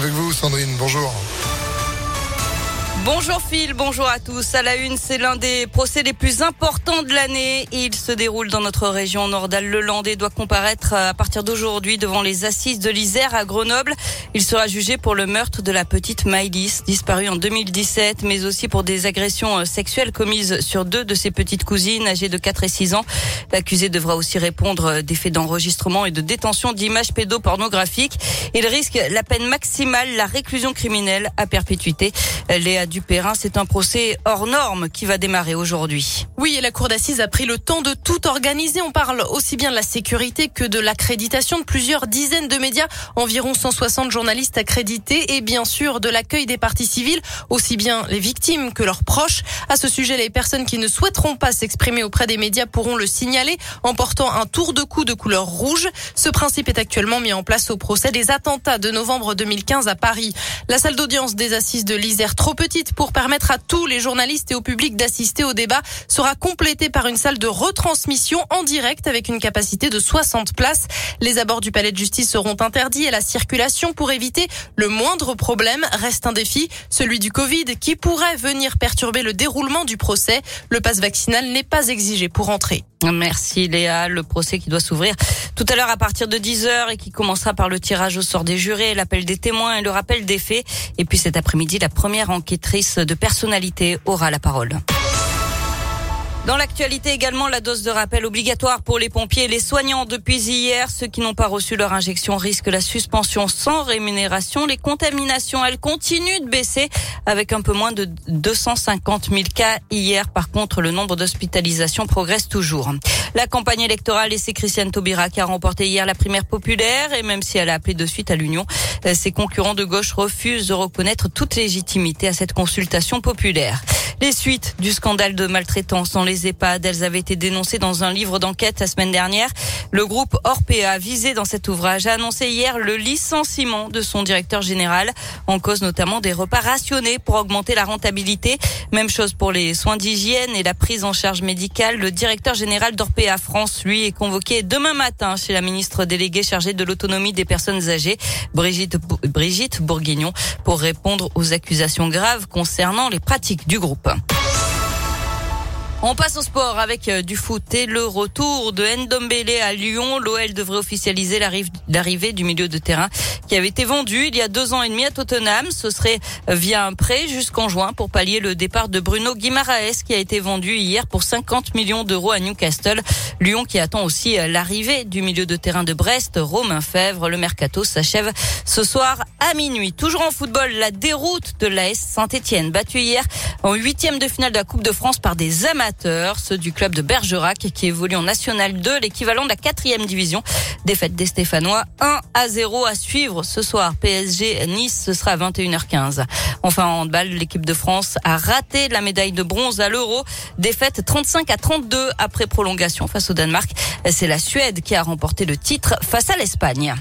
avec vous Sandrine, bonjour. Bonjour Phil, bonjour à tous. À la une, c'est l'un des procès les plus importants de l'année. Il se déroule dans notre région Nordal-Leland et doit comparaître à partir d'aujourd'hui devant les assises de l'Isère à Grenoble. Il sera jugé pour le meurtre de la petite Maïlis, disparue en 2017, mais aussi pour des agressions sexuelles commises sur deux de ses petites cousines âgées de 4 et 6 ans. L'accusé devra aussi répondre des faits d'enregistrement et de détention d'images pédopornographiques. Il risque la peine maximale, la réclusion criminelle à perpétuité. Léa Dupérin, c'est un procès hors norme qui va démarrer aujourd'hui. Oui, et la cour d'assises a pris le temps de tout organiser. On parle aussi bien de la sécurité que de l'accréditation de plusieurs dizaines de médias, environ 160 journalistes accrédités et bien sûr de l'accueil des parties civiles, aussi bien les victimes que leurs proches. À ce sujet, les personnes qui ne souhaiteront pas s'exprimer auprès des médias pourront le signaler en portant un tour de cou de couleur rouge. Ce principe est actuellement mis en place au procès des attentats de novembre 2015 à Paris. La salle d'audience des assises de l'Isère, trop petite pour permettre à tous les journalistes et au public d'assister au débat, sera complétée par une salle de retransmission en direct avec une capacité de 60 places. Les abords du palais de justice seront interdits et la circulation pour éviter le moindre problème reste un défi, celui du Covid qui pourrait venir perturber le déroulement du procès. Le passe vaccinal n'est pas exigé pour entrer. Merci Léa. Le procès qui doit s'ouvrir tout à l'heure à partir de 10h et qui commencera par le tirage au sort des jurés, l'appel des témoins et le rappel des faits. Et puis cet après-midi, la première enquêtrice de personnalité aura la parole. Dans l'actualité également, la dose de rappel obligatoire pour les pompiers et les soignants. Depuis hier, ceux qui n'ont pas reçu leur injection risquent la suspension sans rémunération. Les contaminations, elles continuent de baisser avec un peu moins de 250 000 cas hier. Par contre, le nombre d'hospitalisations progresse toujours. La campagne électorale et c'est Christiane Taubira qui a remporté hier la primaire populaire et même si elle a appelé de suite à l'union, ses concurrents de gauche refusent de reconnaître toute légitimité à cette consultation populaire. Les suites du scandale de maltraitance dans les EHPAD, elles avaient été dénoncées dans un livre d'enquête la semaine dernière. Le groupe Orpea, visé dans cet ouvrage, a annoncé hier le licenciement de son directeur général, en cause notamment des repas rationnés pour augmenter la rentabilité. Même chose pour les soins d'hygiène et la prise en charge médicale. Le directeur général d'Orpea France, lui, est convoqué demain matin chez la ministre déléguée chargée de l'autonomie des personnes âgées, Brigitte, Brigitte Bourguignon, pour répondre aux accusations graves concernant les pratiques du groupe. Европа. On passe au sport avec euh, du foot et le retour de Ndombele à Lyon. L'OL devrait officialiser l'arrivée du milieu de terrain qui avait été vendu il y a deux ans et demi à Tottenham. Ce serait via un prêt jusqu'en juin pour pallier le départ de Bruno Guimaraes qui a été vendu hier pour 50 millions d'euros à Newcastle. Lyon qui attend aussi euh, l'arrivée du milieu de terrain de Brest, Romain Fèvre. Le mercato s'achève ce soir à minuit. Toujours en football, la déroute de l'AS Saint-Etienne battue hier en huitième de finale de la Coupe de France par des amateurs, ceux du club de Bergerac qui évolue en National 2, l'équivalent de la quatrième division. Défaite des Stéphanois 1 à 0 à suivre ce soir. PSG Nice, ce sera à 21h15. Enfin en handball, l'équipe de France a raté la médaille de bronze à l'Euro. Défaite 35 à 32 après prolongation face au Danemark. C'est la Suède qui a remporté le titre face à l'Espagne.